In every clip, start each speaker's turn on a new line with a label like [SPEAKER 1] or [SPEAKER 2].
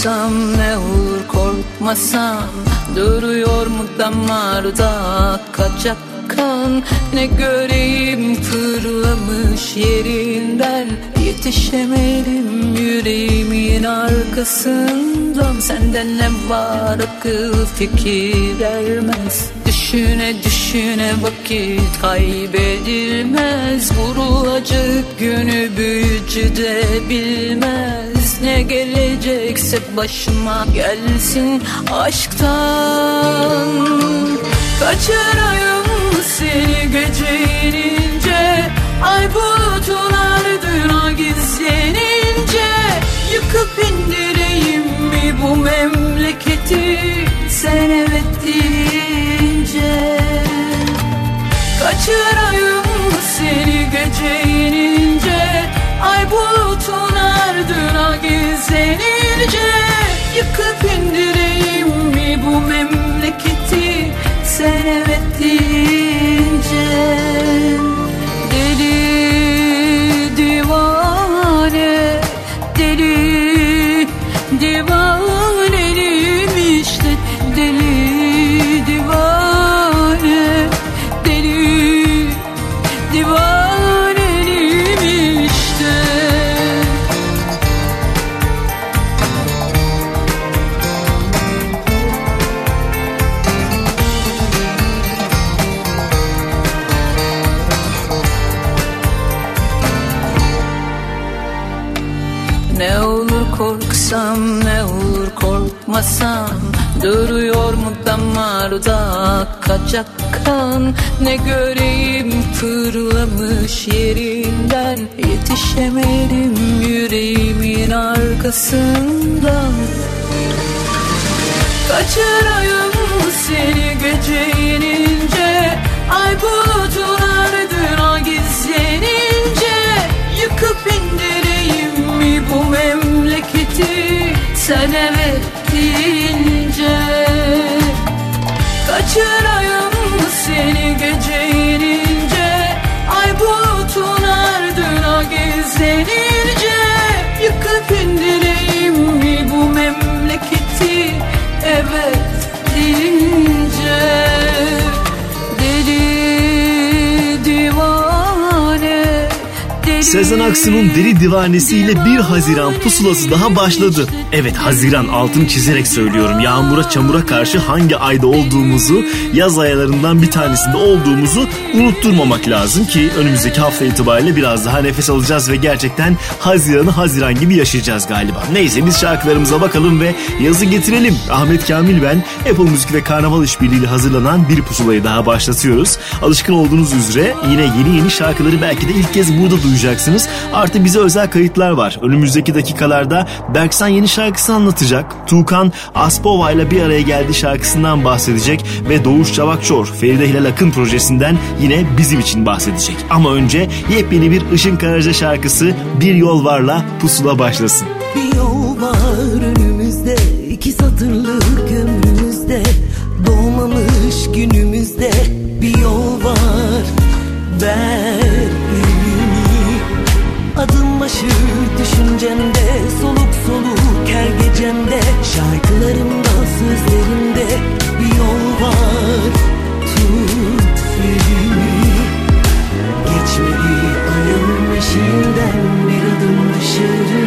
[SPEAKER 1] Korksam ne olur korkmasam Duruyor mu damarda? Kaçak kan Ne göreyim fırlamış yerinden. Yetişemedim yüreğimin arkasından. Senden ne var akıl fikir vermez Düşüne düşüne vakit kaybedilmez. Vurulacak günü büyücü de bilmez Ne gelecekse başıma gelsin aşktan. Kaçırayım seni gece inince Ay bulutun ardına gizlenince. Yıkıp indireyim mi bu memleketi Sen evet deyince? Kaçırayım seni gece inince Ay bulutun ardına gizlenince Yıkıp indireyim mi bu memleketi? Sen evet deyince korksam ne olur korkmasam Duruyor mu damarda kaçak kan? Ne göreyim fırlamış yerinden Yetişemedim yüreğimin arkasından Kaçırayım seni gece inince Ay bulutun ardına gizlenince. Yıkıp indireyim mi bu memleketi Sen evet deyince Kaçırayım seni gece inince Ay bulutun ardına gizlenince
[SPEAKER 2] Sezen Aksu'nun Deli Divanesi ile 1 Haziran pusulası daha başladı. Evet Haziran altını çizerek söylüyorum. Yağmura çamura karşı hangi ayda olduğumuzu, yaz aylarından bir tanesinde olduğumuzu unutturmamak lazım ki önümüzdeki hafta itibariyle biraz daha nefes alacağız ve gerçekten Haziran'ı Haziran gibi yaşayacağız galiba. Neyse biz şarkılarımıza bakalım ve yazı getirelim. Ahmet Kamil ben Apple Müzik ve Karnaval işbirliğiyle hazırlanan bir pusulayı daha başlatıyoruz. Alışkın olduğunuz üzere yine yeni yeni şarkıları belki de ilk kez burada duyacaksınız. Artı bize özel kayıtlar var. Önümüzdeki dakikalarda Berksan yeni şarkısını anlatacak. Tuğkan Aspova ile bir araya geldi şarkısından bahsedecek ve Doğuş Çavakçor Feride Hilal Akın projesinden yine bizim için bahsedecek. Ama önce yepyeni bir Işın Karaca şarkısı Bir Yol Var'la pusula başlasın.
[SPEAKER 3] Bir yol var önümüzde iki satırlık ömrümüzde Doğmamış günümüzde bir yol var elini Başı düşüncemde Soluk soluk her gecemde Şarkılarımda sözlerimde bir yol var. Tut elimi. Geçmedi ayın eşiğinden bir adım dışarı.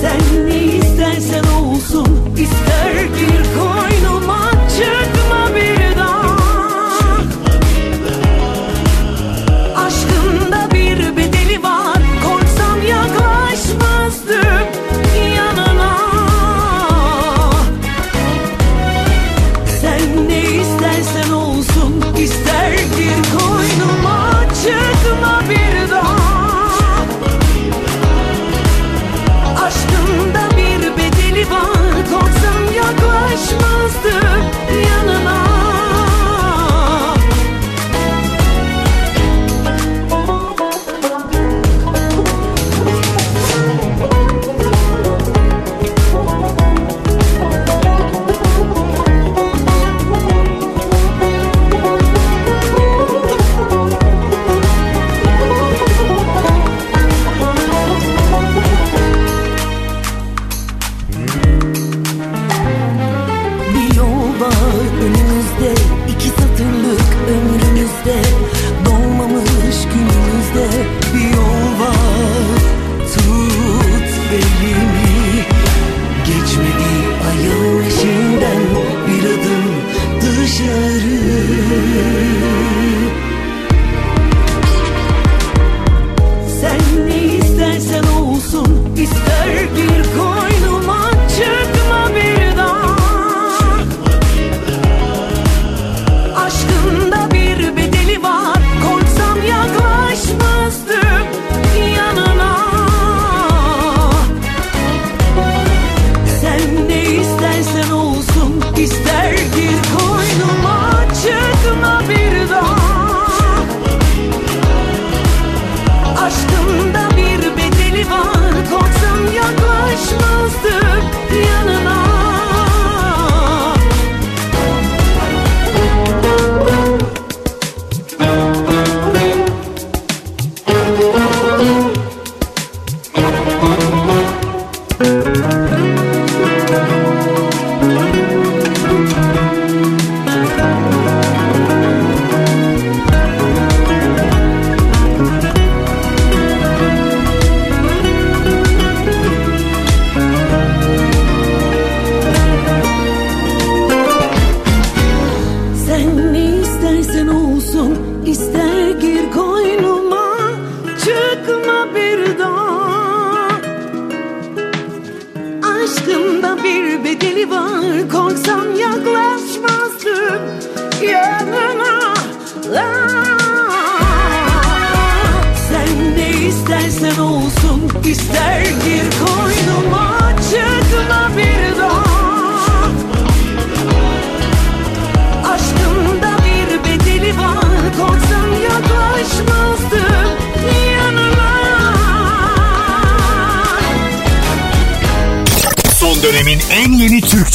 [SPEAKER 3] Sen ne istersen olsun ister gir koynuma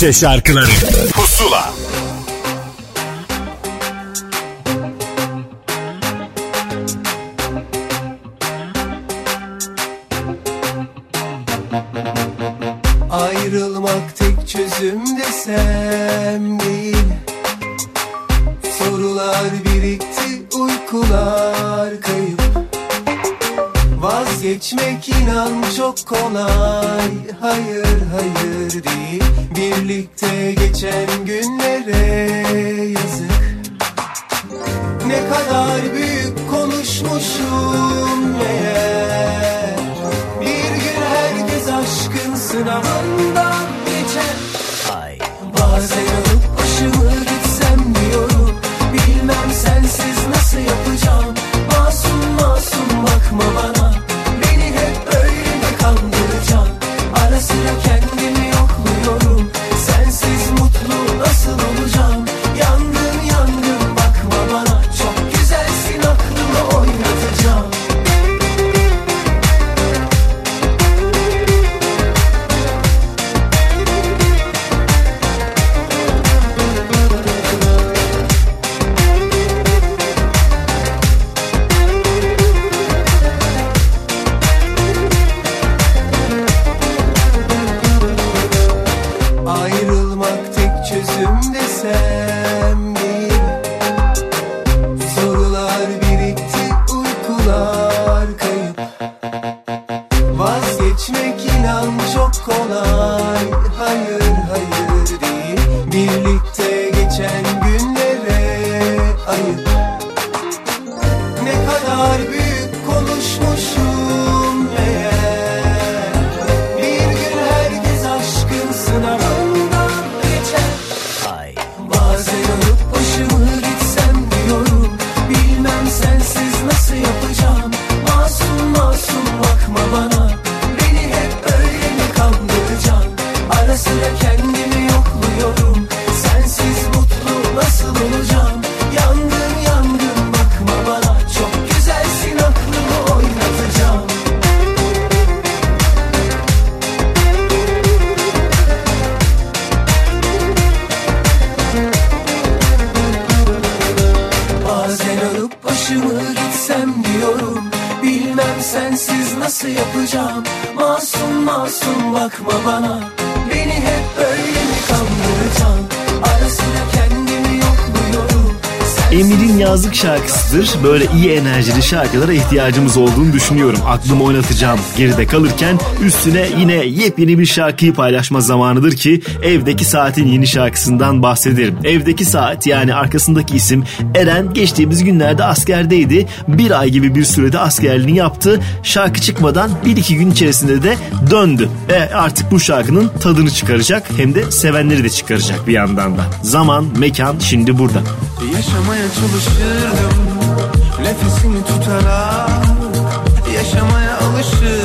[SPEAKER 4] Türkçe şarkıları.
[SPEAKER 2] şarkılara ihtiyacımız olduğunu düşünüyorum. Aklımı oynatacağım. Geride kalırken üstüne yine yepyeni bir şarkıyı paylaşma zamanıdır ki evdeki saatin yeni şarkısından bahsederim. Evdeki saat yani arkasındaki isim Eren geçtiğimiz günlerde askerdeydi. Bir ay gibi bir sürede askerliğini yaptı. Şarkı çıkmadan bir iki gün içerisinde de döndü. E artık bu şarkının tadını çıkaracak hem de sevenleri de çıkaracak bir yandan da. Zaman, mekan şimdi burada.
[SPEAKER 5] Yaşamaya çalışırdım Nefesini tutarak yaşamaya
[SPEAKER 4] alışır.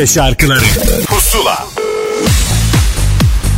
[SPEAKER 4] Türkçe şarkıları Pusula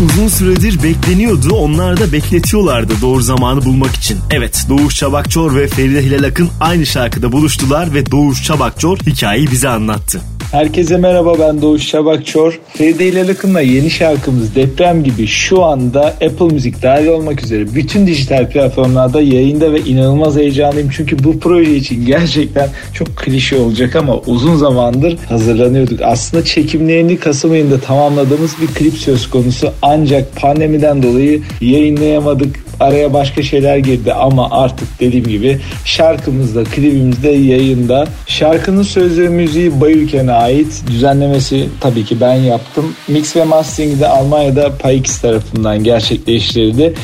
[SPEAKER 2] Uzun süredir bekleniyordu. Onlar da bekletiyorlardı doğru zamanı bulmak için. Evet Doğuş Çabakçor ve Feride Hilal Akın aynı şarkıda buluştular ve Doğuş Çabakçor hikayeyi bize anlattı.
[SPEAKER 6] Herkese merhaba ben Doğuş Çabakçor. Feride ile Akın'la yeni şarkımız Deprem gibi şu anda Apple Müzik dahil olmak üzere bütün dijital platformlarda yayında ve inanılmaz heyecanlıyım. Çünkü bu proje için gerçekten çok klişe olacak ama uzun zamandır hazırlanıyorduk. Aslında çekimlerini Kasım ayında tamamladığımız bir klip söz konusu ancak pandemiden dolayı yayınlayamadık araya başka şeyler girdi ama artık dediğim gibi şarkımızda, klibimizde yayında. Şarkının sözü müziği Bayülken'e ait. Düzenlemesi tabii ki ben yaptım. Mix ve mastering de Almanya'da PyX tarafından gerçekleştirildi.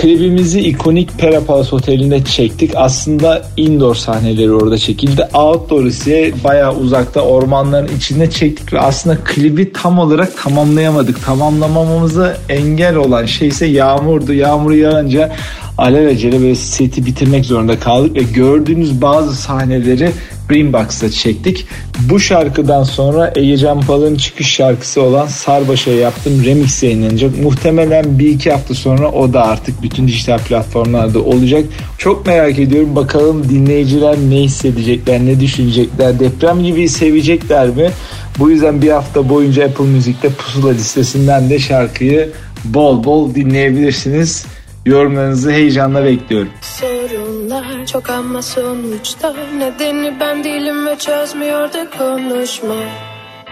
[SPEAKER 6] Klibimizi ikonik Pera Palace Oteli'nde çektik. Aslında indoor sahneleri orada çekildi. Outdoor ise bayağı uzakta ormanların içinde çektik ve aslında klibi tam olarak tamamlayamadık. Tamamlamamamıza engel olan şey ise yağmurdu. Yağmur yağınca alelacele böyle seti bitirmek zorunda kaldık ve gördüğünüz bazı sahneleri Greenbox'ta çektik. Bu şarkıdan sonra Ege Can Pal'ın çıkış şarkısı olan Sarbaş'a yaptım. Remix yayınlanacak. Muhtemelen bir iki hafta sonra o da artık bütün dijital platformlarda olacak. Çok merak ediyorum. Bakalım dinleyiciler ne hissedecekler, ne düşünecekler, deprem gibi sevecekler mi? Bu yüzden bir hafta boyunca Apple Müzik'te pusula listesinden de şarkıyı bol bol dinleyebilirsiniz. Yorumlarınızı heyecanla bekliyorum.
[SPEAKER 7] Sorunlar çok ama sonuçta Nedeni ben değilim ve çözmüyor da konuşma.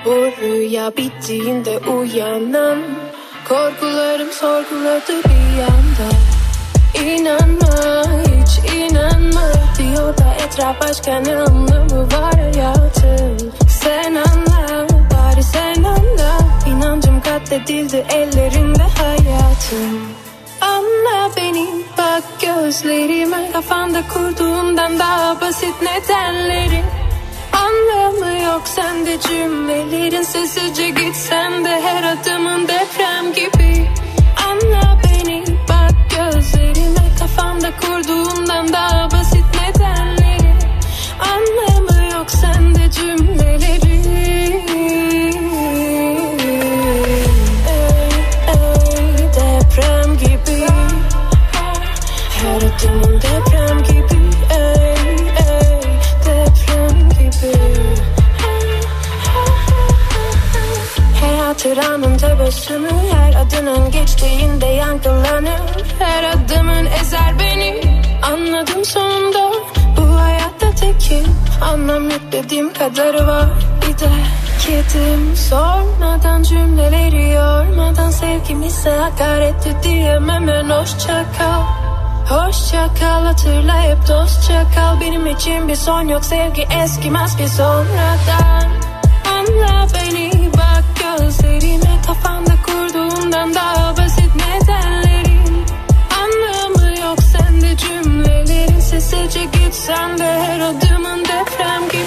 [SPEAKER 7] Bu rüya bittiğinde uyanan Korkularım sorguladı bir yanda. İnanma hiç inanma Diyor da etraf başka ne anlamı var hayatın? Sen anla bari sen anla. İnancım katledildi ellerinde hayatım Anla beni bak gözlerime. Kafanda kurduğundan daha basit nedenlerin Anlamı yok sende cümlelerin Sessizce gitsen de her adımın deprem gibi. Anla beni bak gözlerime. Kafanda kurduğundan daha basit hatıranın tebessümü Her adının geçtiğinde yankılanır. Her adımın ezer beni Anladım sonunda. Bu hayatta tekim Anlam yüklediğim kadarı var. Bir de kedim Sormadan cümleleri yormadan Sevgimize hakaretti diyemem en hoşça kal Hoşça kal hatırla hep dostça kal. Benim için bir son yok sevgi eskimez ki sonradan Anla beni gözlerime Kafanda kurduğundan daha basit nedenlerin Anlamı yok. Sende cümlelerin Sessizce gitsen de her adımın deprem gibi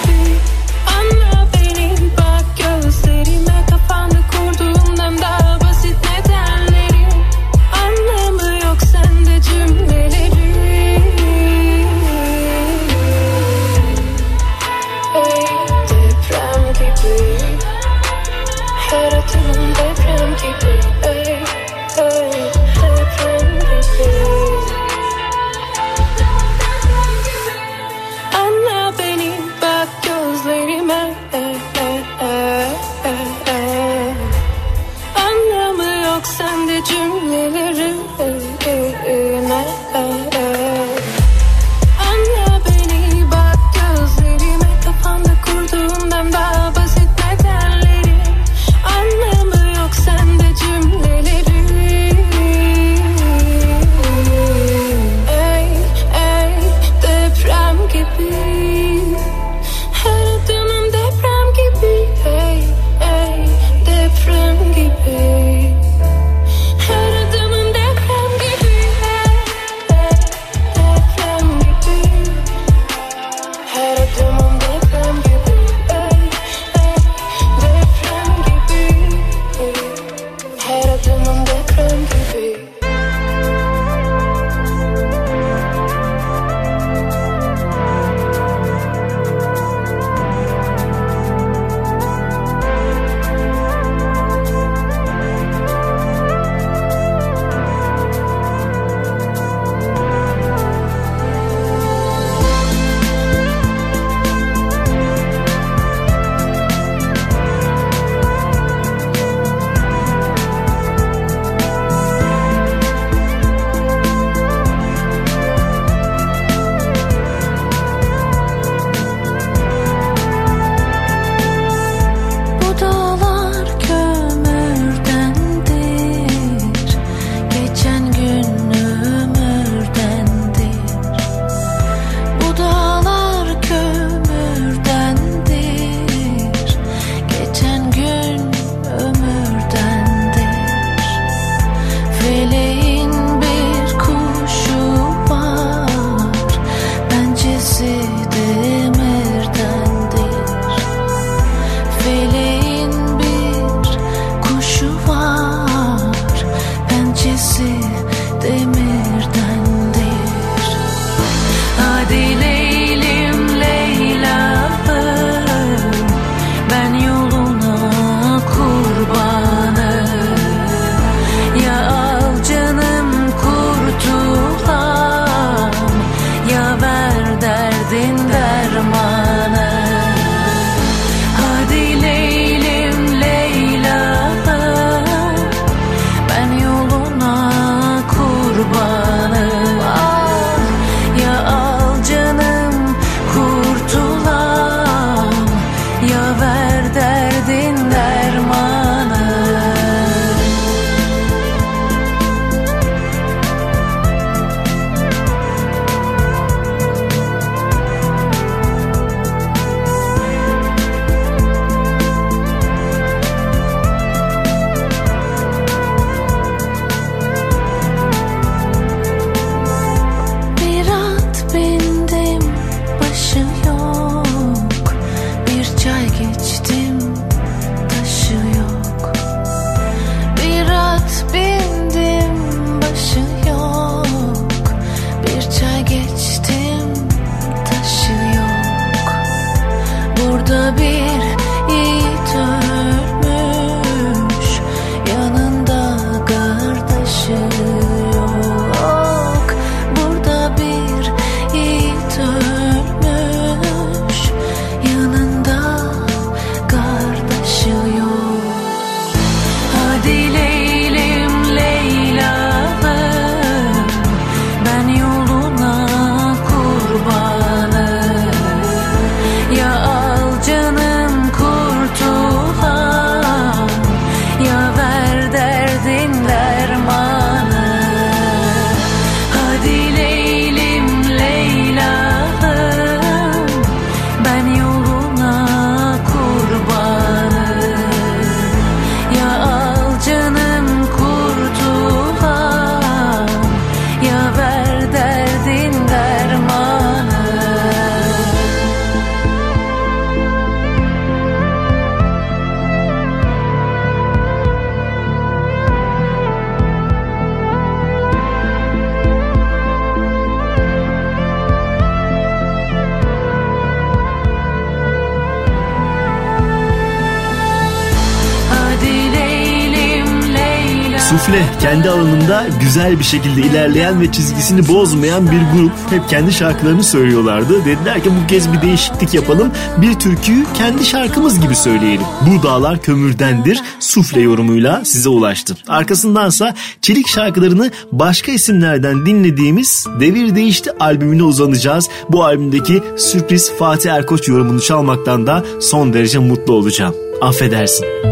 [SPEAKER 2] güzel bir şekilde ilerleyen ve çizgisini bozmayan bir grup. Hep kendi şarkılarını söylüyorlardı. Dediler ki bu kez bir değişiklik yapalım. Bir türküyü kendi şarkımız gibi söyleyelim. Bu dağlar kömürdendir. Sufle yorumuyla size ulaştı. Arkasındansa çelik şarkılarını başka isimlerden dinlediğimiz Devir Değişti albümüne uzanacağız. Bu albümdeki sürpriz Fatih Erkoç yorumunu çalmaktan da son derece mutlu olacağım. Affedersin.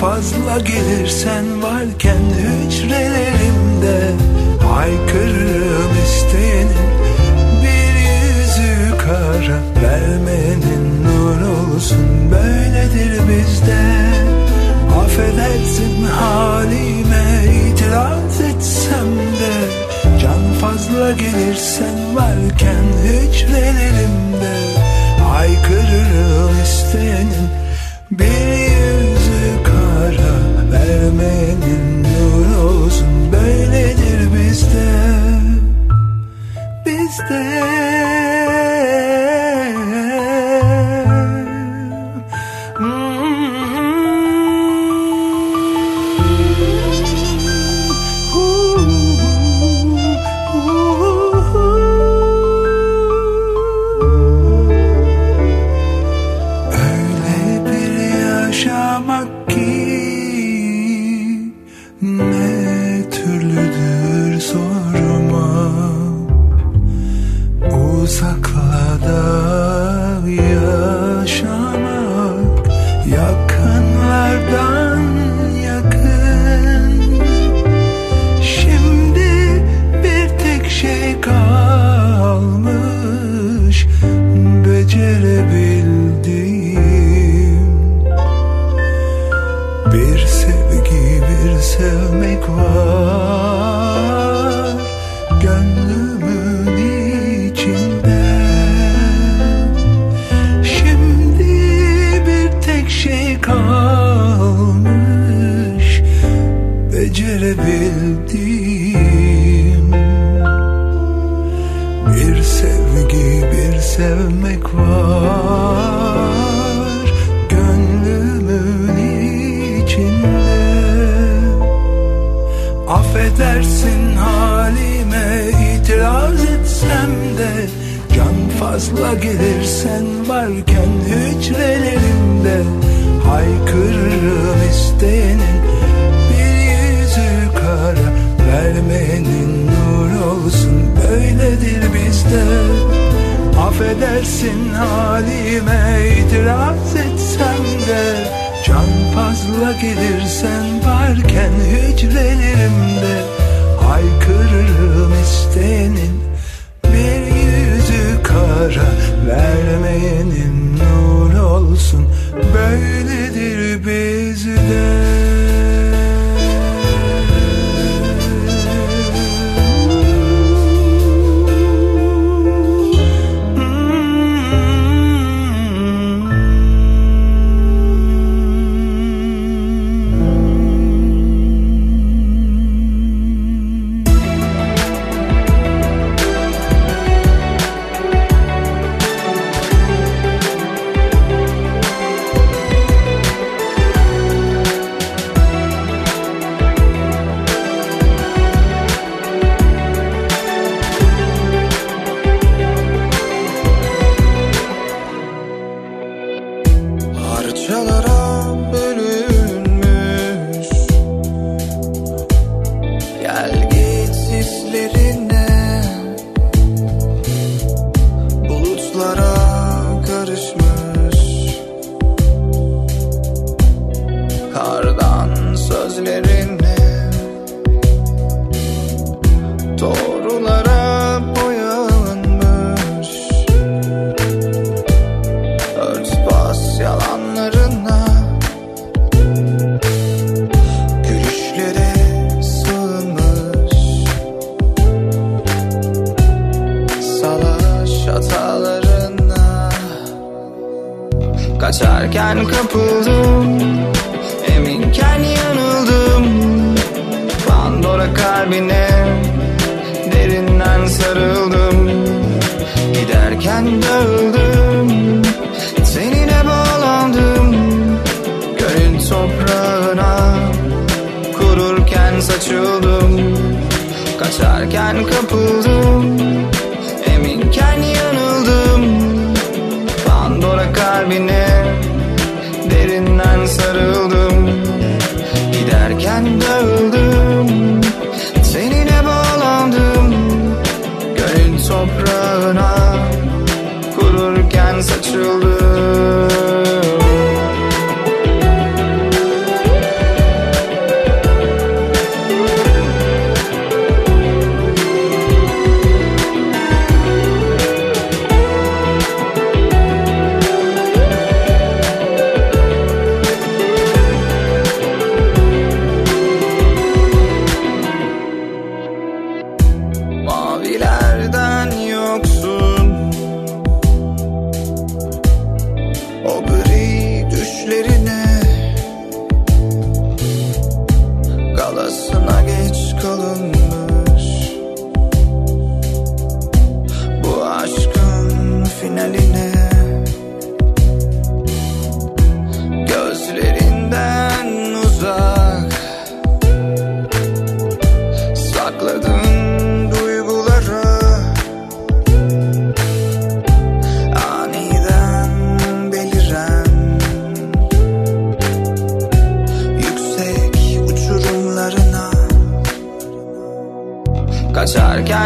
[SPEAKER 5] Fazla gelirsen varken hücrelerimde Haykırırım isteyenin bir yüzü kara Vermenin nur olsun böyledir bizde. Affedersin halime itiraz etsem de Can fazla gelirsen varken hücrelerimde Haykırırım isteyenin bir yüzü kara Vermenin nur olsun. Böyledir bizde. Bizde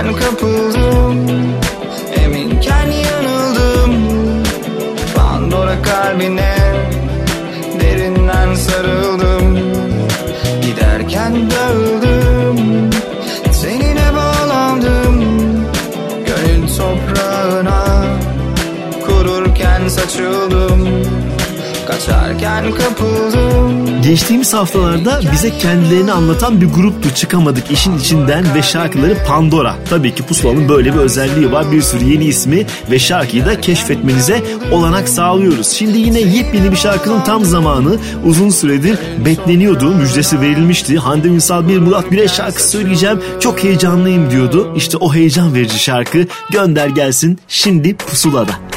[SPEAKER 8] no campo
[SPEAKER 2] geçtiğimiz haftalarda bize kendilerini anlatan bir gruptu. Çıkamadık işin içinden ve şarkıları Pandora. Tabii ki Pusula'nın böyle bir özelliği var. Bir sürü yeni ismi ve şarkıyı da keşfetmenize olanak sağlıyoruz. Şimdi yine yepyeni bir şarkının tam zamanı. Uzun süredir bekleniyordu. Müjdesi verilmişti. Hande Ünsal bir Murat Bire şarkı söyleyeceğim. Çok heyecanlıyım diyordu. İşte o heyecan verici şarkı gönder gelsin şimdi pusulada.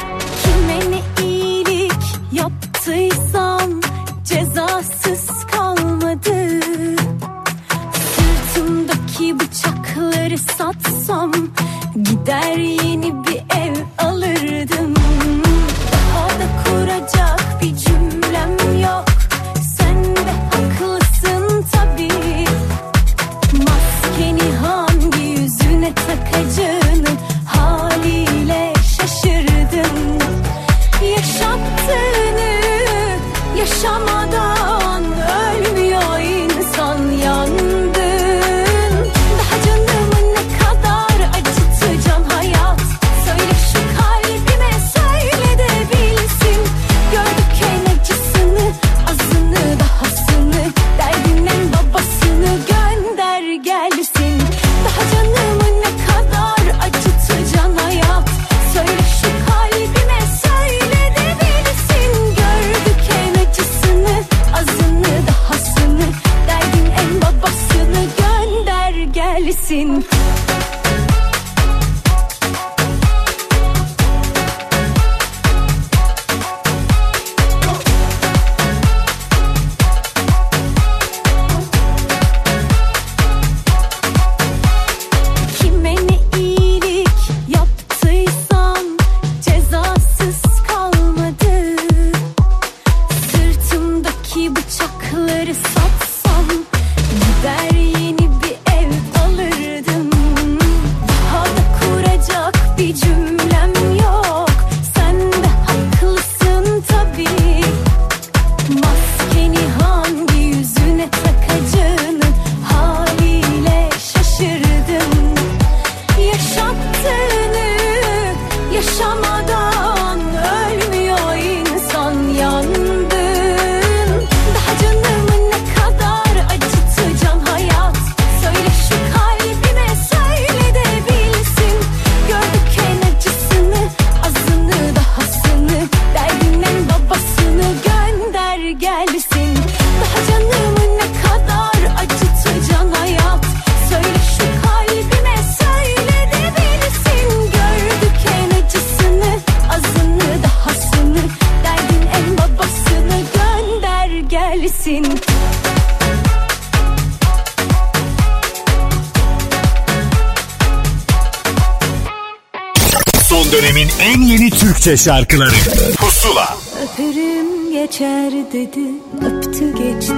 [SPEAKER 9] Türkçe şarkıları. Pusula.
[SPEAKER 3] Öperim geçer dedi öptü geçti.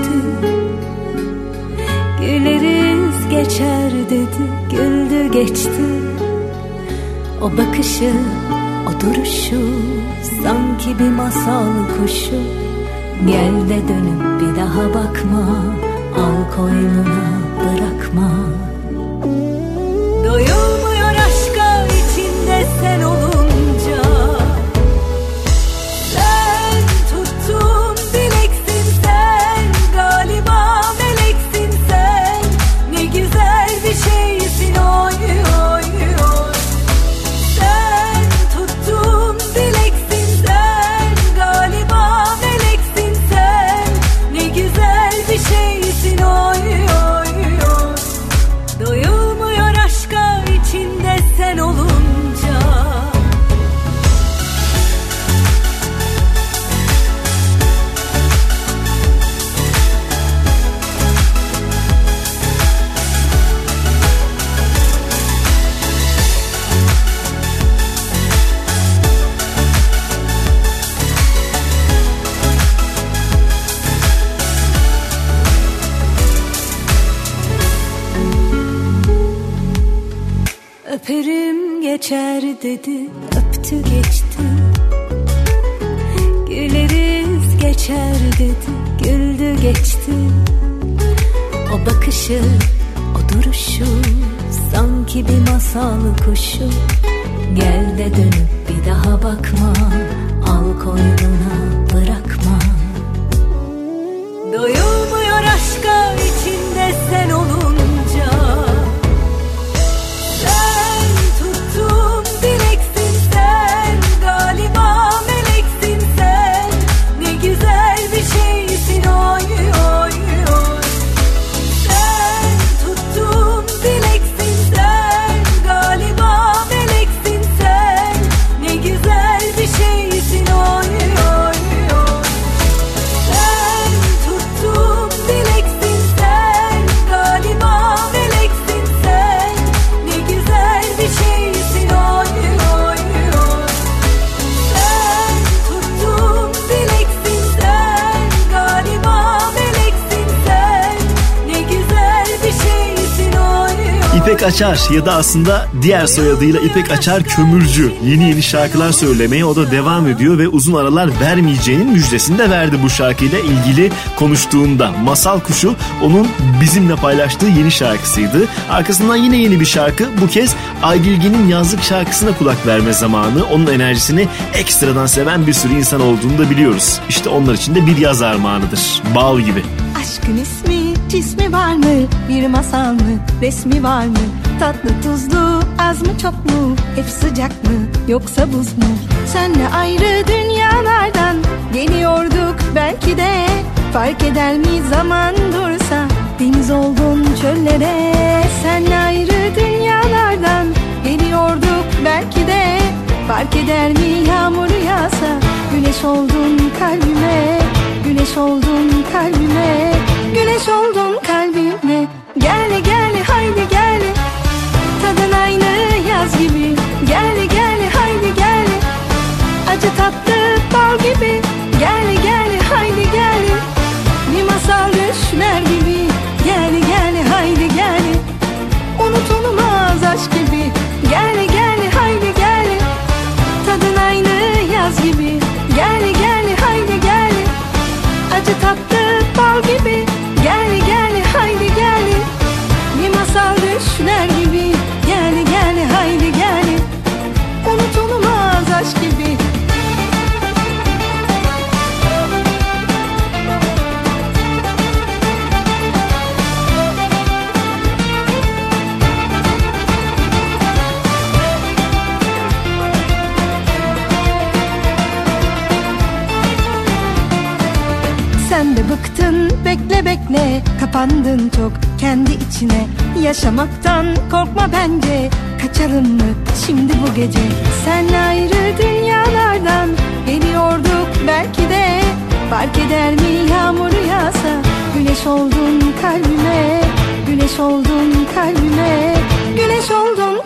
[SPEAKER 3] Güleriz geçer dedi güldü geçti. O bakışı o duruşu sanki bir masal kuşu. Gel de dönüp bir daha bakma al koynuna.
[SPEAKER 2] Açar ya da aslında diğer soyadıyla İpek Açar Kömürcü yeni yeni şarkılar söylemeye o da devam ediyor ve uzun aralar vermeyeceğinin müjdesini de verdi bu şarkıyla ilgili konuştuğunda. Masal Kuşu onun bizimle paylaştığı yeni şarkısıydı. Arkasından yine yeni bir şarkı. Bu kez Aygilgin'in yazlık şarkısına kulak verme zamanı. Onun enerjisini ekstradan seven bir sürü insan olduğunu da biliyoruz. İşte onlar için de bir yaz armağanıdır. Bal gibi.
[SPEAKER 10] Aşkın ismi cismi var mı? Bir masal mı? Resmi var mı? Tatlı tuzlu az mı çok mu? Hep sıcak mı? Yoksa buz mu? Senle ayrı dünyalardan geliyorduk belki de Fark eder mi zaman dursa Deniz oldun çöllere Senle ayrı dünyalardan geliyorduk belki de Fark eder mi yağmur yağsa Güneş oldun kalbime Güneş oldun kalbime Güneş oldun kalbime Gel gel haydi gel yaz gibi. Gel gel haydi gel. Acı tatlı bal gibi. Gel gel haydi gel. Bir masal düşler gibi. Gel gel haydi gel. Unutulmaz aşk gibi bekle bekle. Kapandın çok kendi içine. Yaşamaktan korkma bence. Kaçalım mı şimdi bu gece? Sen ayrı dünyalardan Geliyorduk belki de. Fark eder mi yağmur yağsa? Güneş oldun kalbime. Güneş oldun kalbime. Güneş oldun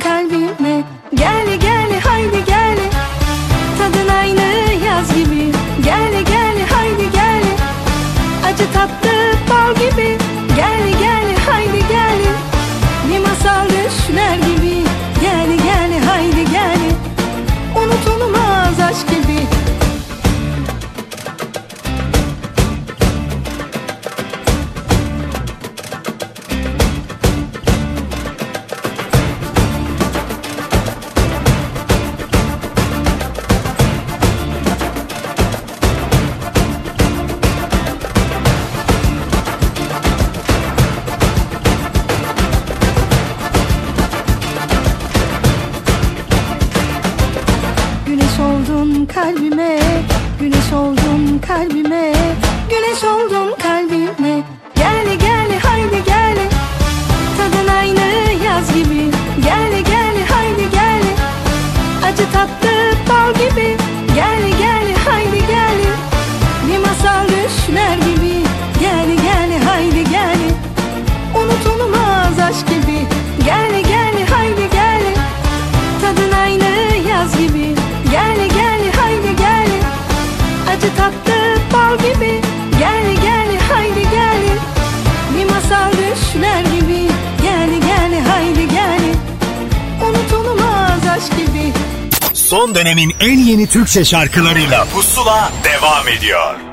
[SPEAKER 4] Türkçe şarkılarıyla Pusula devam ediyor.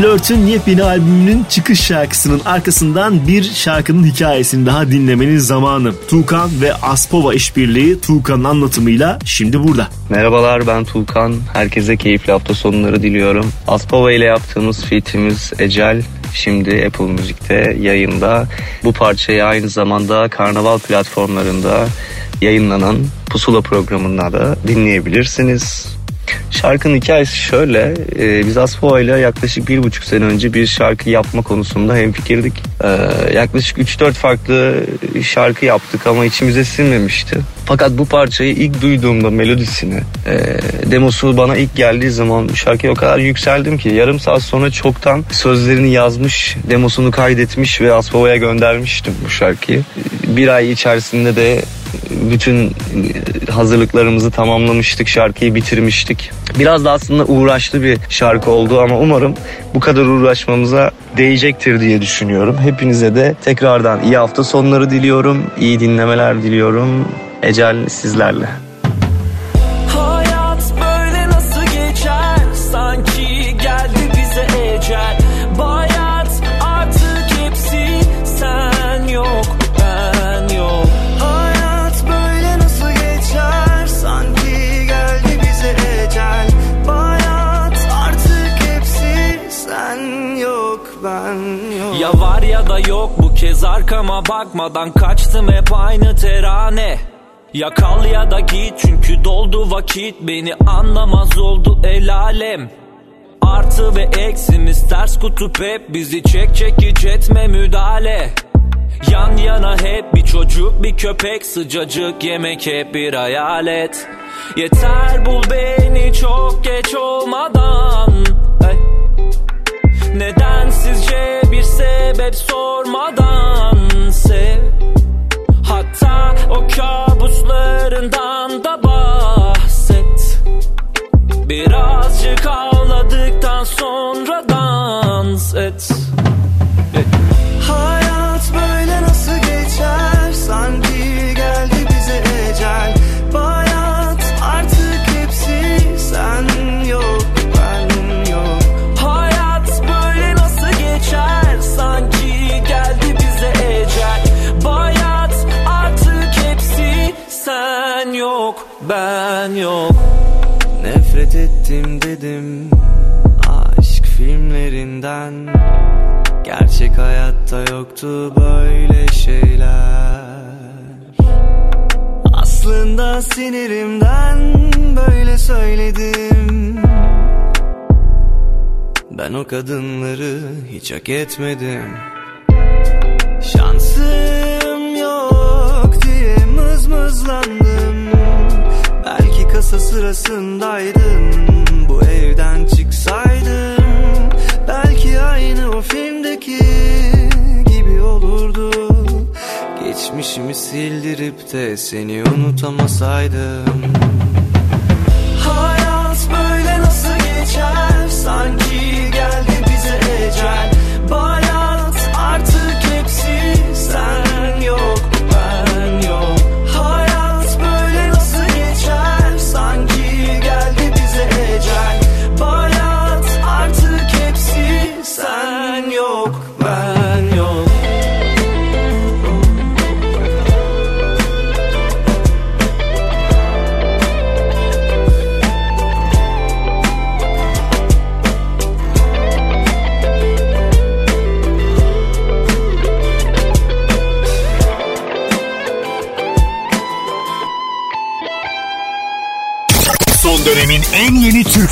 [SPEAKER 2] Flört'ün yepyeni albümünün çıkış şarkısının arkasından bir şarkının hikayesini daha dinlemenin zamanı. Tuğkan ve Aspova işbirliği Tuğkan'ın anlatımıyla şimdi burada.
[SPEAKER 11] Merhabalar ben Tuğkan. Herkese keyifli hafta sonları diliyorum. Aspova ile yaptığımız featimiz Ecel şimdi Apple Müzik'te yayında. Bu parçayı aynı zamanda karnaval platformlarında yayınlanan Pusula programında da dinleyebilirsiniz. Şarkının hikayesi şöyle. E, biz Aspo ile yaklaşık bir buçuk sene önce bir şarkı yapma konusunda hemfikirdik. E, yaklaşık 3-4 farklı şarkı yaptık ama içimize sinmemişti. Fakat bu parçayı ilk duyduğumda melodisini, e, demosu bana ilk geldiği zaman bu şarkıya o kadar yükseldim ki yarım saat sonra çoktan sözlerini yazmış, demosunu kaydetmiş ve Aspo'ya göndermiştim bu şarkıyı. Bir ay içerisinde de bütün hazırlıklarımızı tamamlamıştık, şarkıyı bitirmiştik. Biraz da aslında uğraşlı bir şarkı oldu ama umarım bu kadar uğraşmamıza değecektir diye düşünüyorum. Hepinize de tekrardan iyi hafta sonları diliyorum, iyi dinlemeler diliyorum. Ecel sizlerle.
[SPEAKER 12] Arkama bakmadan kaçtım hep aynı terane. Ya kal ya da git çünkü doldu vakit. Beni anlamaz oldu el alem. Artı ve eksimiz ters kutup hep bizi çek çekiç etme müdahale. Yan yana hep bir çocuk bir köpek sıcacık yemek hep bir hayalet. Yeter bul beni çok geç olmadan. Neden sizce bir sebep sormadan sev? Hatta o kabuslarından da bahset. Birazcık ağladıktan sonra dans et.
[SPEAKER 13] Hayat böyle nasıl geçer? Sanki ben yok. Nefret ettim dedim Aşk filmlerinden. Gerçek hayatta yoktu böyle şeyler. Aslında sinirimden böyle söyledim. Ben o kadınları hiç hak etmedim. Şansım yok diye mızmızlandım Belki kasa sırasındaydın Bu evden çıksaydım Belki aynı o filmdeki gibi olurdu. Geçmişimi sildirip de seni unutamasaydım. Hayat böyle nasıl geçer? Sanki geldi bize ecel. Bayat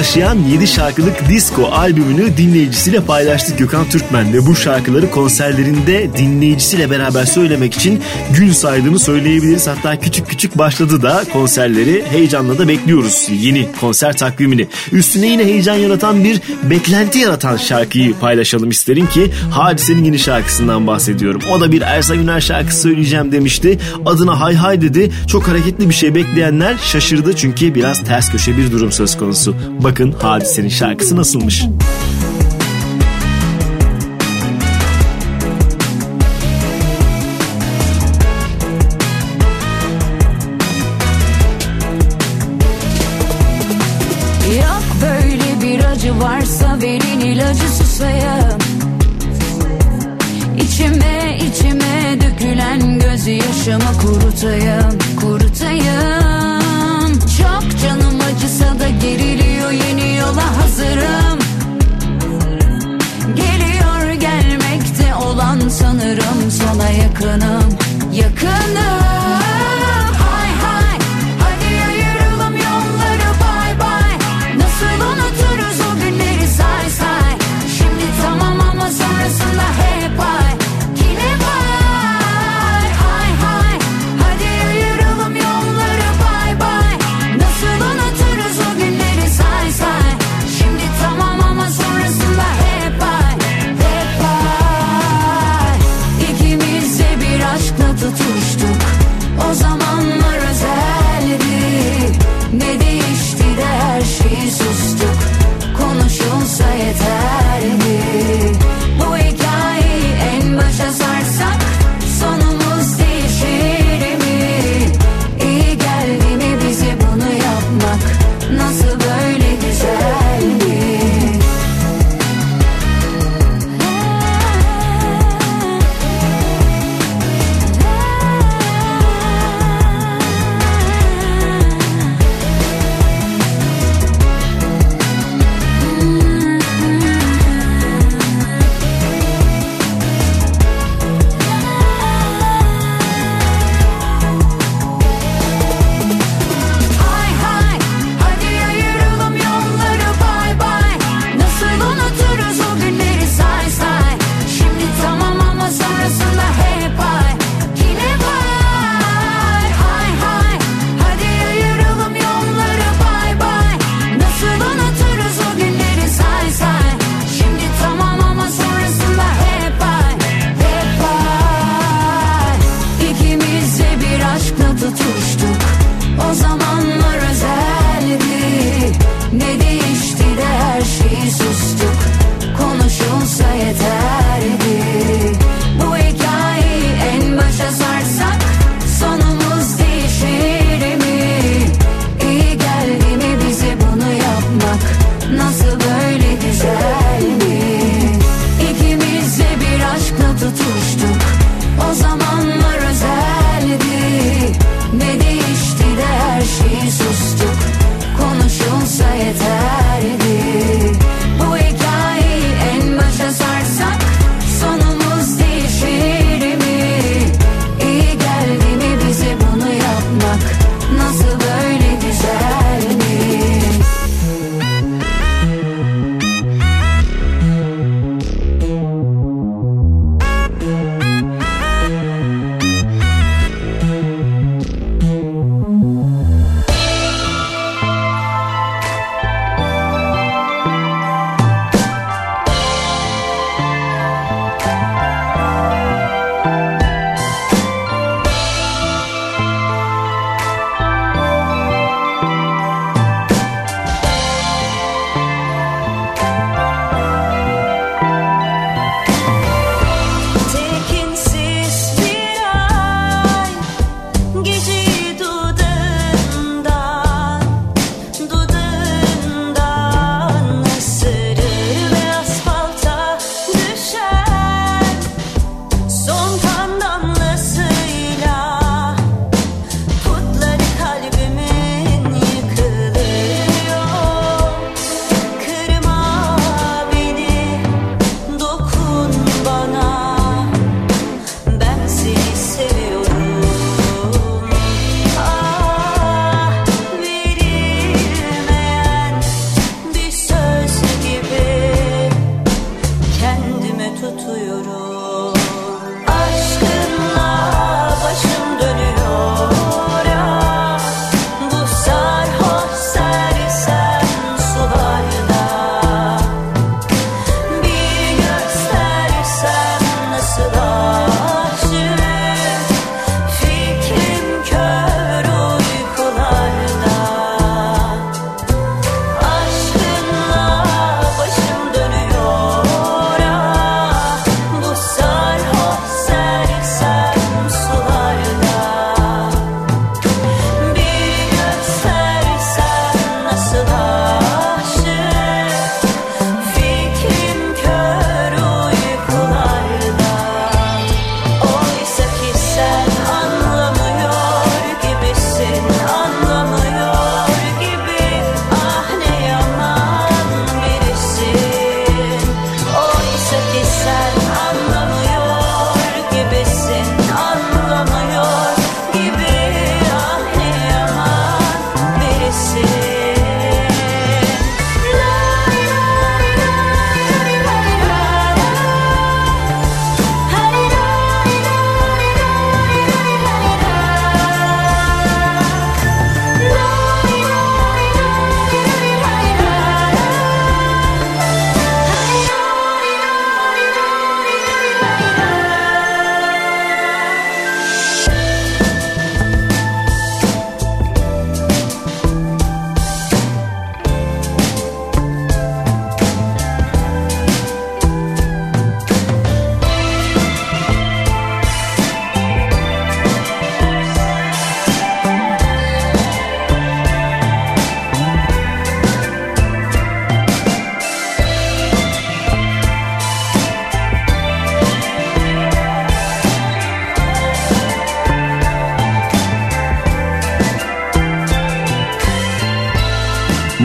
[SPEAKER 2] taşıyan 7 şarkılık disco albümünü dinleyicisiyle paylaştı Gökhan Türkmen ve bu şarkıları konserlerinde dinleyicisiyle beraber söylemek için gün saydığını söyleyebiliriz. Hatta küçük küçük başladı da konserleri heyecanla da bekliyoruz yeni konser takvimini. Üstüne yine heyecan yaratan bir beklenti yaratan şarkıyı paylaşalım isterim ki Hadise'nin yeni şarkısından bahsediyorum. O da bir Ersa Güner şarkısı söyleyeceğim demişti. Adına hay hay dedi. Çok hareketli bir şey bekleyenler şaşırdı çünkü biraz ters köşe bir durum söz konusu. Bak Bakın Hadise'nin şarkısı nasılmış.
[SPEAKER 14] Yok böyle bir acı varsa verin ilacı susayım İçime içime dökülen gözyaşımı kurutayım, kurutayım hazırım. Geliyor gelmekte olan sanırım sana yakınım. Yakınım.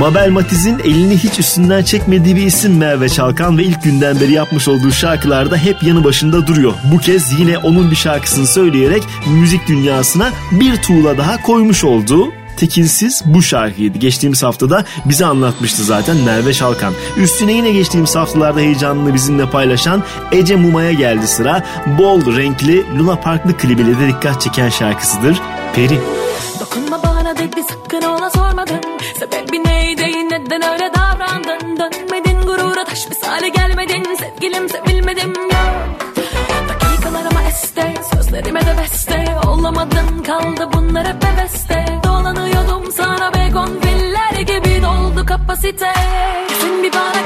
[SPEAKER 2] Mabel Matiz'in elini hiç üstünden çekmediği bir isim Merve Çalkan ve ilk günden beri yapmış olduğu şarkılarda hep yanı başında duruyor. Bu kez yine onun bir şarkısını söyleyerek müzik dünyasına bir tuğla daha koymuş olduğu Tekinsiz bu şarkıydı. Geçtiğimiz haftada bize anlatmıştı zaten Merve Şalkan. Üstüne yine geçtiğimiz haftalarda heyecanını bizimle paylaşan Ece Muma'ya geldi sıra. Bol renkli Luna Parklı klibiyle de dikkat çeken şarkısıdır Peri.
[SPEAKER 15] Dokunma bana dedi sakın ona sormadım dibineydi neden öyle davrandın Dönmedin gurura taş misali gelmedin. Sevgilim sevilmedim ya. Dakikalarıma este sözlerime de beste. Olamadın kaldı bunlar hep heveste. Dolanıyordum sana begonviller gibi doldu kapasite. Kesin bir bana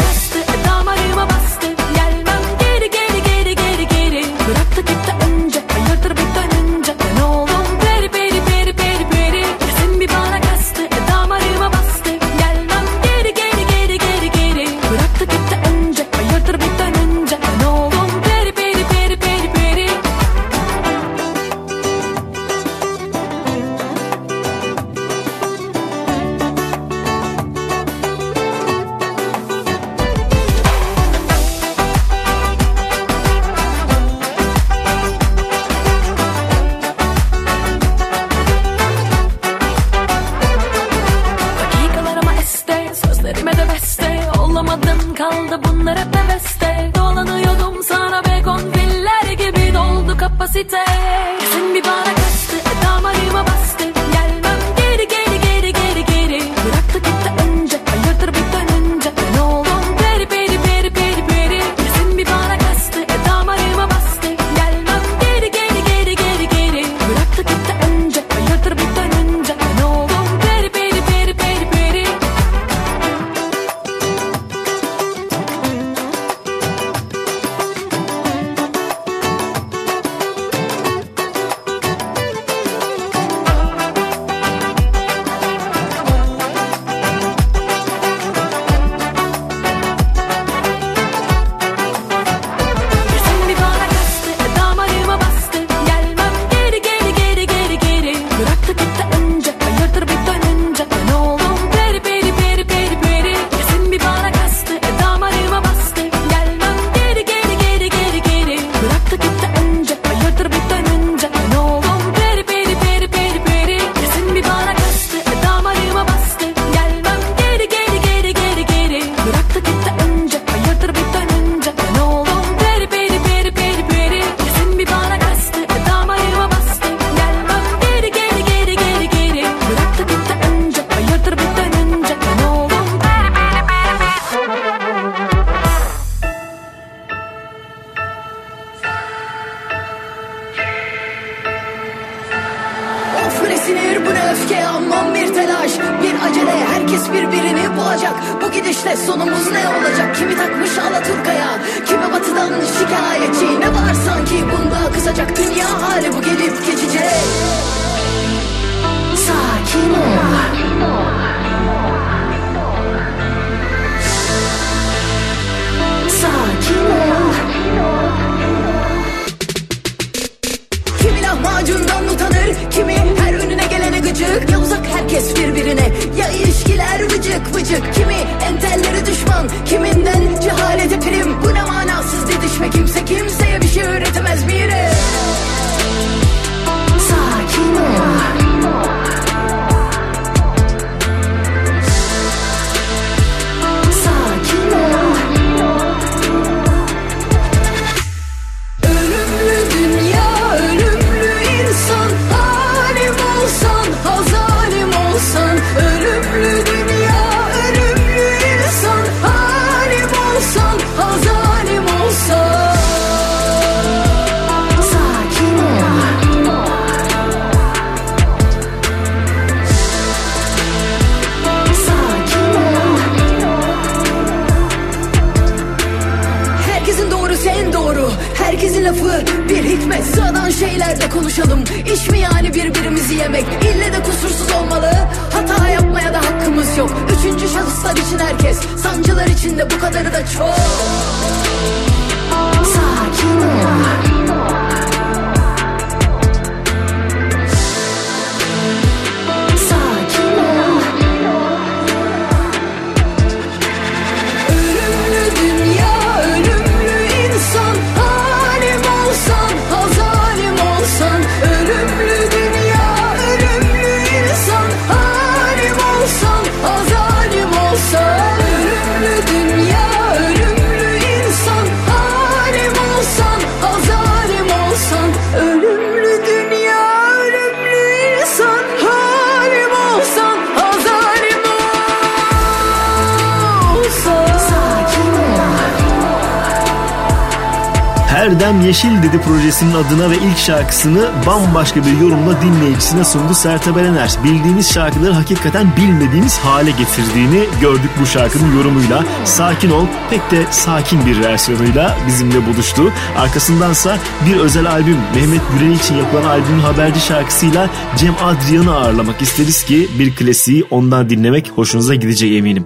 [SPEAKER 2] dedi projesinin adına ve ilk şarkısını bambaşka bir yorumla dinleyicisine sundu Sertab Erener. Bildiğimiz şarkıları hakikaten bilmediğimiz hale getirdiğini gördük bu şarkının yorumuyla. Sakin ol pek de sakin bir versiyonuyla bizimle buluştu. Arkasındansa bir özel albüm Mehmet Gürel için yapılan albümün haberci şarkısıyla Cem Adrian'ı ağırlamak isteriz ki bir klasiği ondan dinlemek hoşunuza gidecek eminim.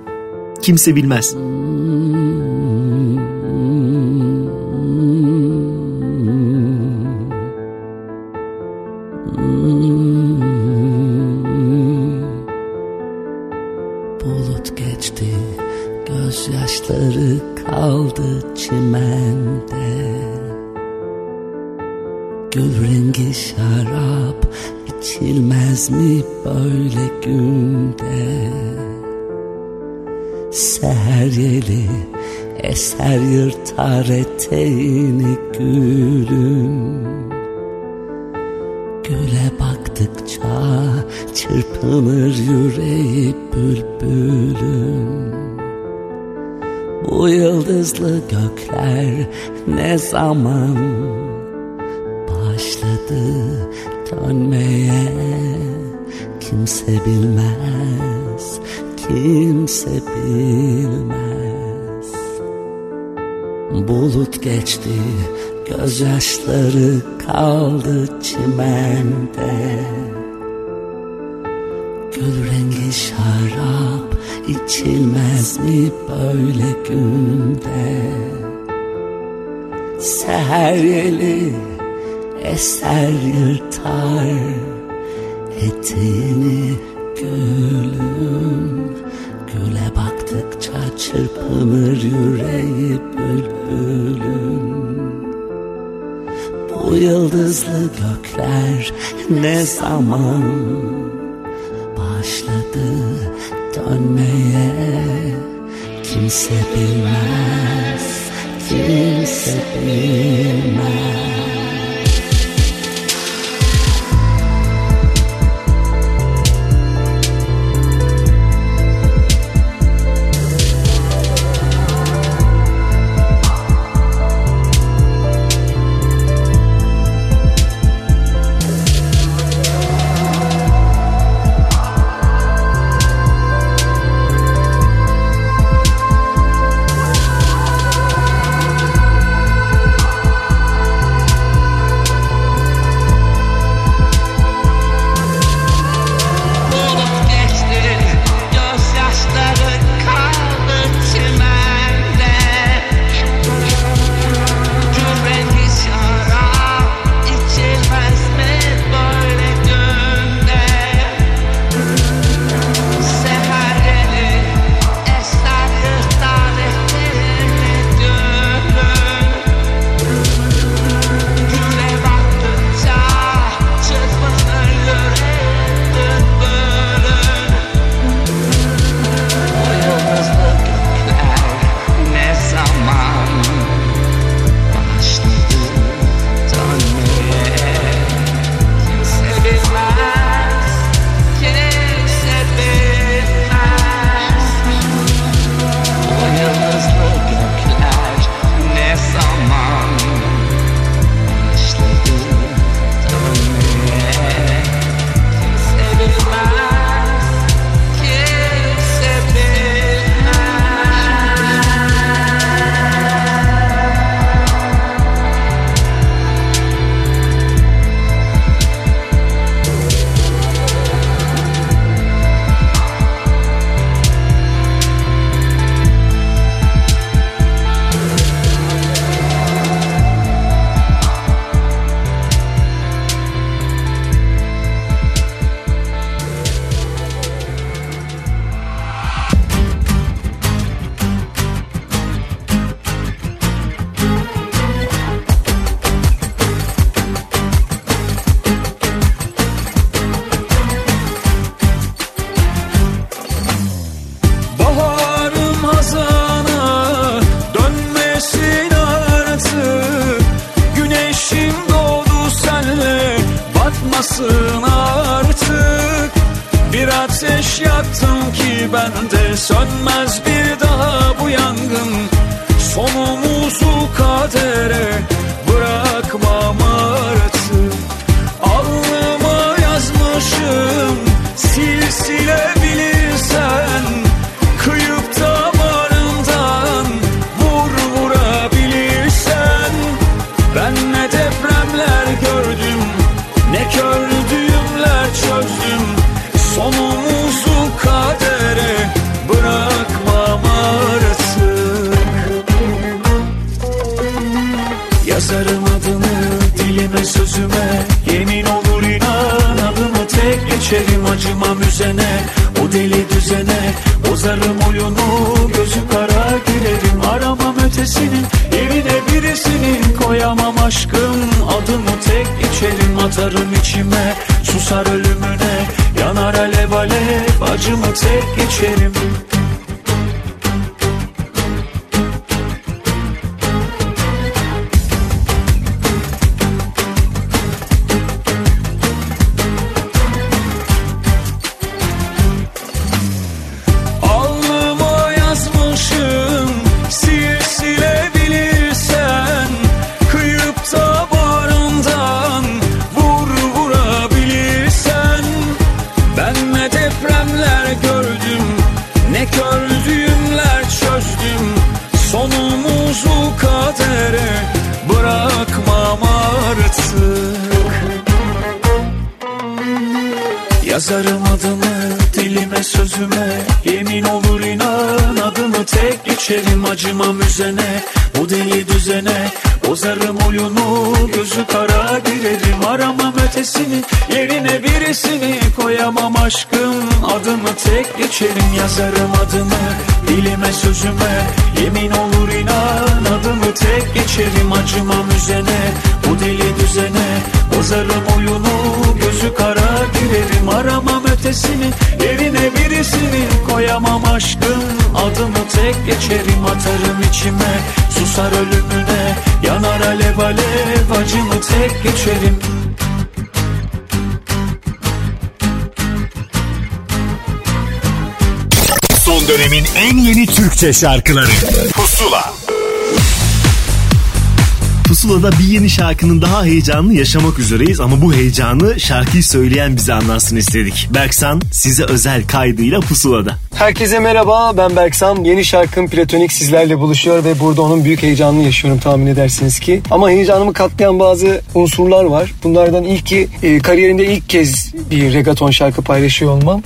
[SPEAKER 2] Kimse bilmez.
[SPEAKER 3] Bulut yüreği bülbülün Bu yıldızlı gökler ne zaman başladı dönmeye? Kimse bilmez, kimse bilmez. Bulut geçti, gözyaşları kaldı çimende Gül rengi şarap içilmez mi böyle günde? Seher yeli eser yırtar eteğini gülüm. Güle baktıkça çırpınır yüreği bülbülüm. Bu yıldızlı gökler ne zaman başladı dönmeye. Kimse bilmez, kimse bilmez
[SPEAKER 9] Deli düzene bozarım oyunu Gözü kara girerim aramam ötesini Yerine birisini koyamam aşkım. Adımı tek geçerim atarım içime Susar ölümüne yanar alev alev Acımı tek geçerim.
[SPEAKER 4] Son dönemin en yeni Türkçe şarkıları Pusula
[SPEAKER 2] Pusula'da bir yeni şarkının daha heyecanını yaşamak üzereyiz ama bu heyecanı şarkıyı söyleyen bize anlatsın istedik. Berksan size özel kaydıyla Pusula'da.
[SPEAKER 16] Herkese merhaba ben Berksan. Yeni şarkım Platonik sizlerle buluşuyor ve burada onun büyük heyecanını yaşıyorum tahmin edersiniz ki. Ama heyecanımı katlayan bazı unsurlar var. Bunlardan ilki e, kariyerimde ilk kez bir regaton şarkı paylaşıyor olmam.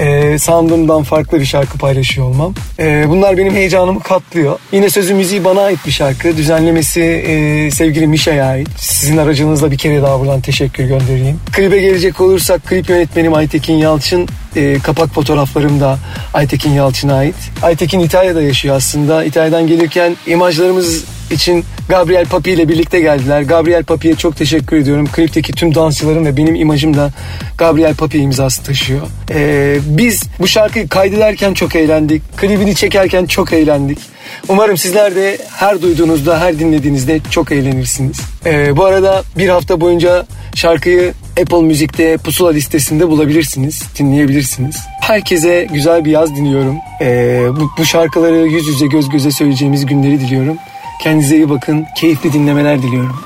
[SPEAKER 16] E, sandığımdan farklı bir şarkı paylaşıyor olmam. E, bunlar benim heyecanımı katlıyor. Yine sözü müziği bana ait bir şarkı. Düzenlemesi e, sevgili Mişa'ya ait. Sizin aracınızla bir kere daha buradan teşekkür göndereyim. Klibe gelecek olursak klip yönetmenim Aytekin Yalçın. E, kapak fotoğraflarım da Aytekin Yalçın'a ait. Aytekin İtalya'da yaşıyor aslında. İtalya'dan gelirken imajlarımız için Gabriel Papi ile birlikte geldiler. Gabriel Papi'ye çok teşekkür ediyorum. Klipteki tüm dansçıların ve benim imajım da Gabriel Papi imzası taşıyor. Ee, biz bu şarkıyı kaydederken çok eğlendik. Klibini çekerken çok eğlendik. Umarım sizler de her duyduğunuzda, her dinlediğinizde çok eğlenirsiniz. Ee, bu arada bir hafta boyunca şarkıyı Apple Müzik'te pusula listesinde bulabilirsiniz, dinleyebilirsiniz. Herkese güzel bir yaz diliyorum. Ee, bu, bu şarkıları yüz yüze göz göze söyleyeceğimiz günleri diliyorum. Kendinize iyi bakın. Keyifli dinlemeler diliyorum.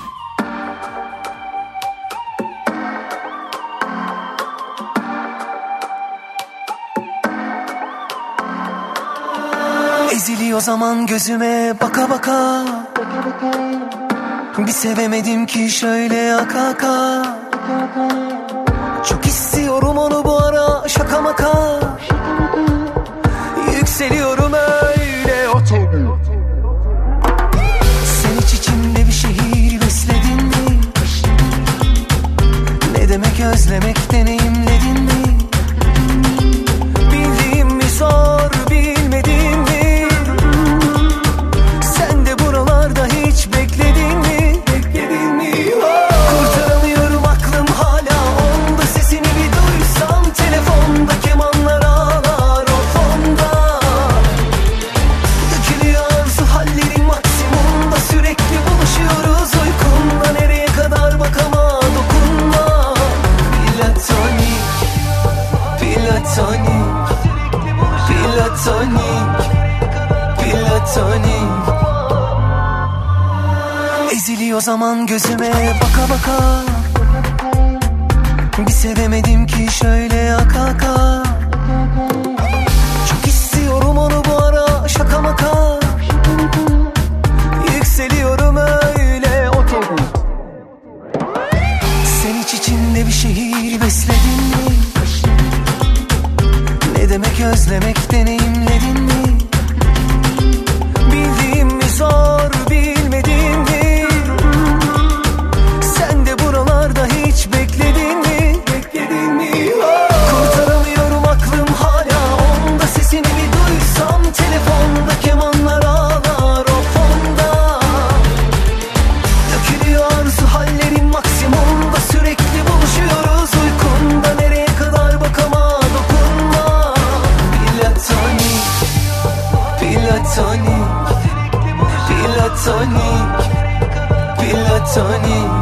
[SPEAKER 17] Eziliyor zaman gözüme baka baka Bir sevemedim ki şöyle aka aka Çok istiyorum onu bu ara şaka maka Ne demek Geçiyor zaman gözüme baka baka Bir sevemedim ki şöyle aka aka Çok istiyorum onu bu ara şaka maka Yükseliyorum öyle otur Sen hiç içinde bir şehir besledin mi? Ne demek
[SPEAKER 18] özlemek deneyimledin mi? Sonny.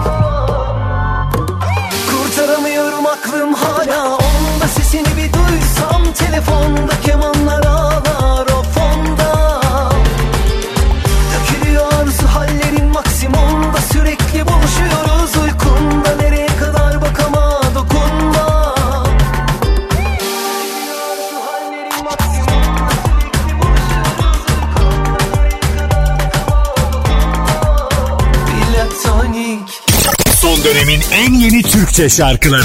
[SPEAKER 18] Türkçe şarkıları.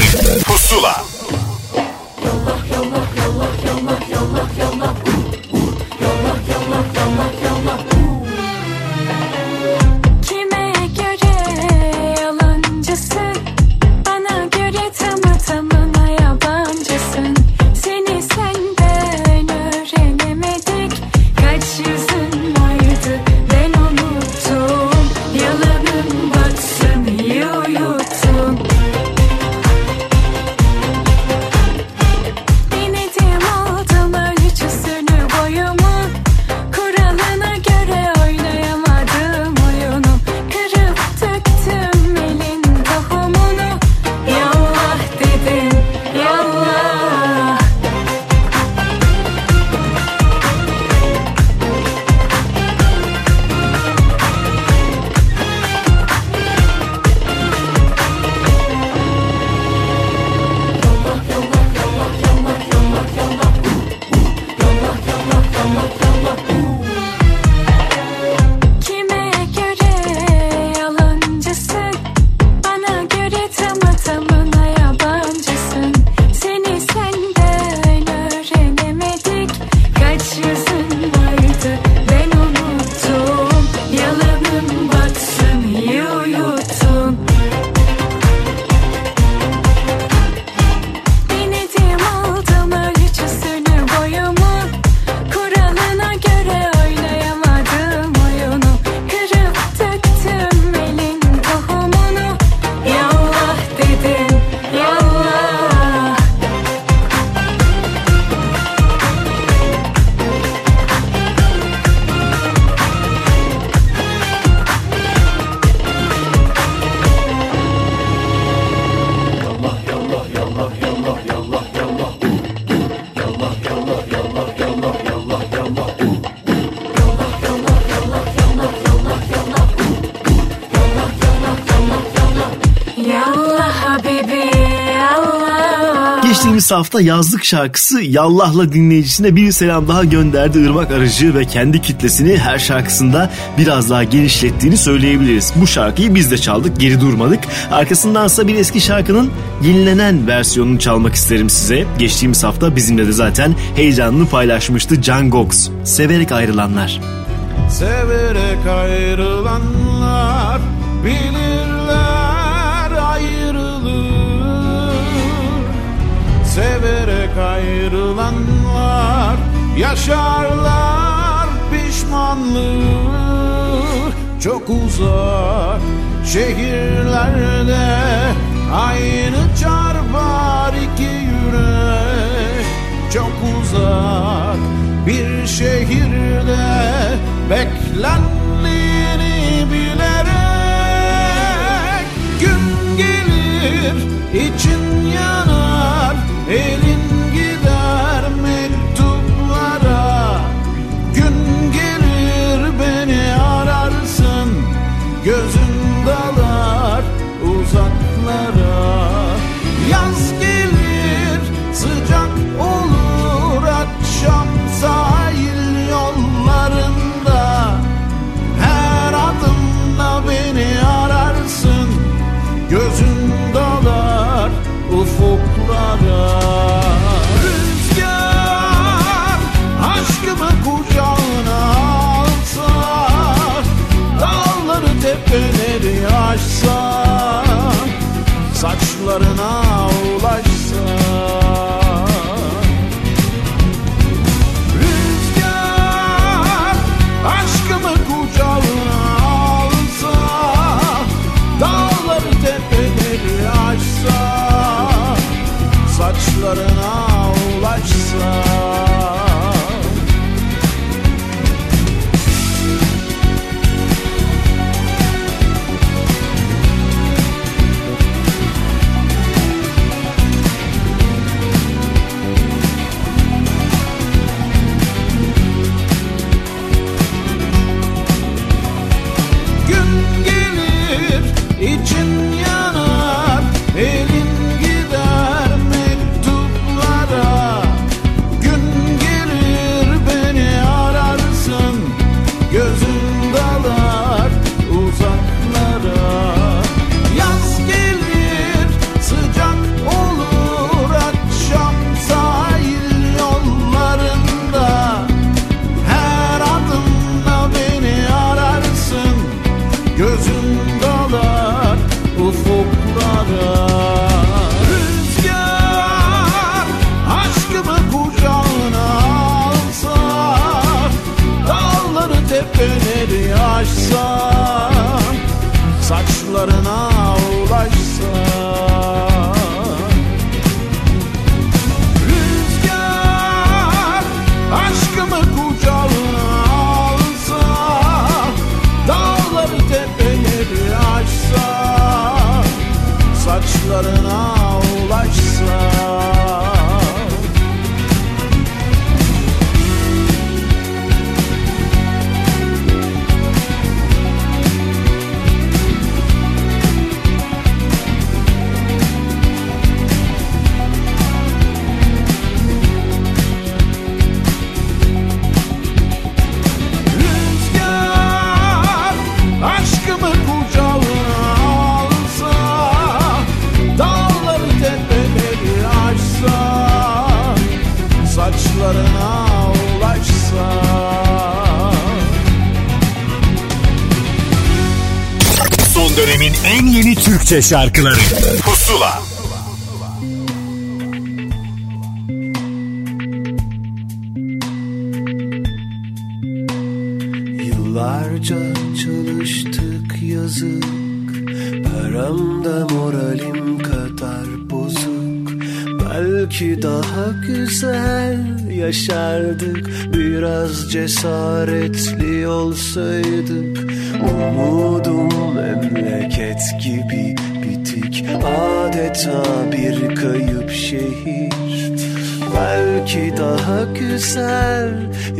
[SPEAKER 2] Hatta yazlık şarkısı Yallah'la dinleyicisine bir selam daha gönderdi Irmak Arıcı ve kendi kitlesini her şarkısında biraz daha genişlettiğini söyleyebiliriz. Bu şarkıyı biz de çaldık, geri durmadık. Arkasındansa bir eski şarkının yenilenen versiyonunu çalmak isterim size. Geçtiğimiz hafta bizimle de zaten heyecanını paylaşmıştı Can Gox. Severek ayrılanlar.
[SPEAKER 19] Severek ayrılanlar bilir sarılanlar yaşarlar pişmanlığı çok uzak şehirlerde aynı çarpar iki yürek. Çok uzak bir şehirde beklendiğini bilerek. Gün gelir için yanar elin yaşsa Saçlarına ulaşsa. Rüzgar aşkımı kucağına alsa Dağları tepeleri aşsa Saçlarına ulaşsa.
[SPEAKER 4] şarkıları. Pusula.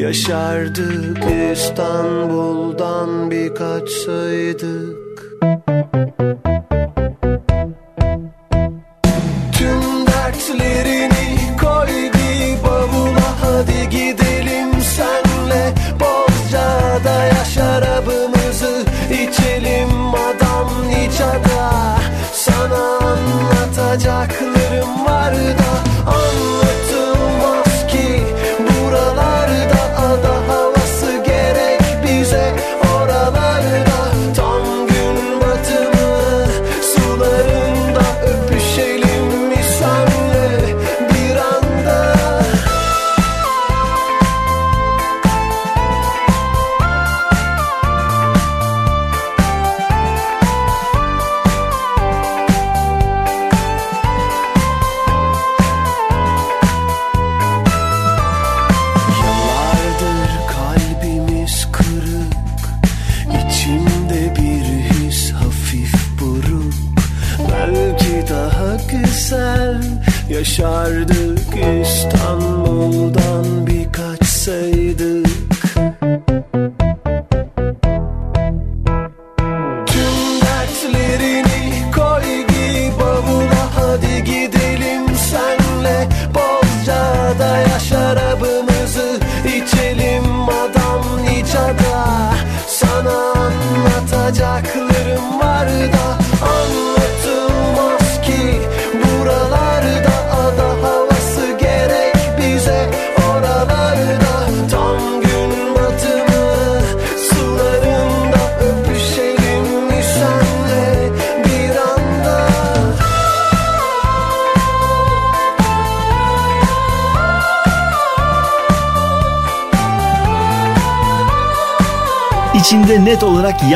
[SPEAKER 17] Yaşardık İstanbul'dan
[SPEAKER 2] birkaç sayıdı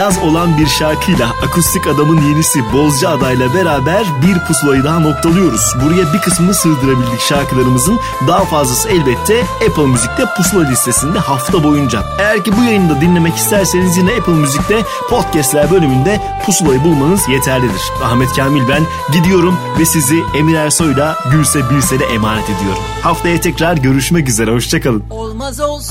[SPEAKER 2] yaz olan bir şarkıyla akustik adamın yenisi Bozca Aday'la beraber bir pusulayı daha noktalıyoruz. Buraya bir kısmını sığdırabildik şarkılarımızın. Daha fazlası elbette Apple Müzik'te pusula listesinde hafta boyunca. Eğer ki bu yayını dinlemek isterseniz yine Apple Müzik'te podcastler bölümünde pusulayı bulmanız yeterlidir. Ahmet Kamil ben gidiyorum ve sizi Emir Ersoy'la Gülse Birsel'e emanet ediyorum. Haftaya tekrar görüşmek üzere. Hoşçakalın.
[SPEAKER 3] Olmaz olsun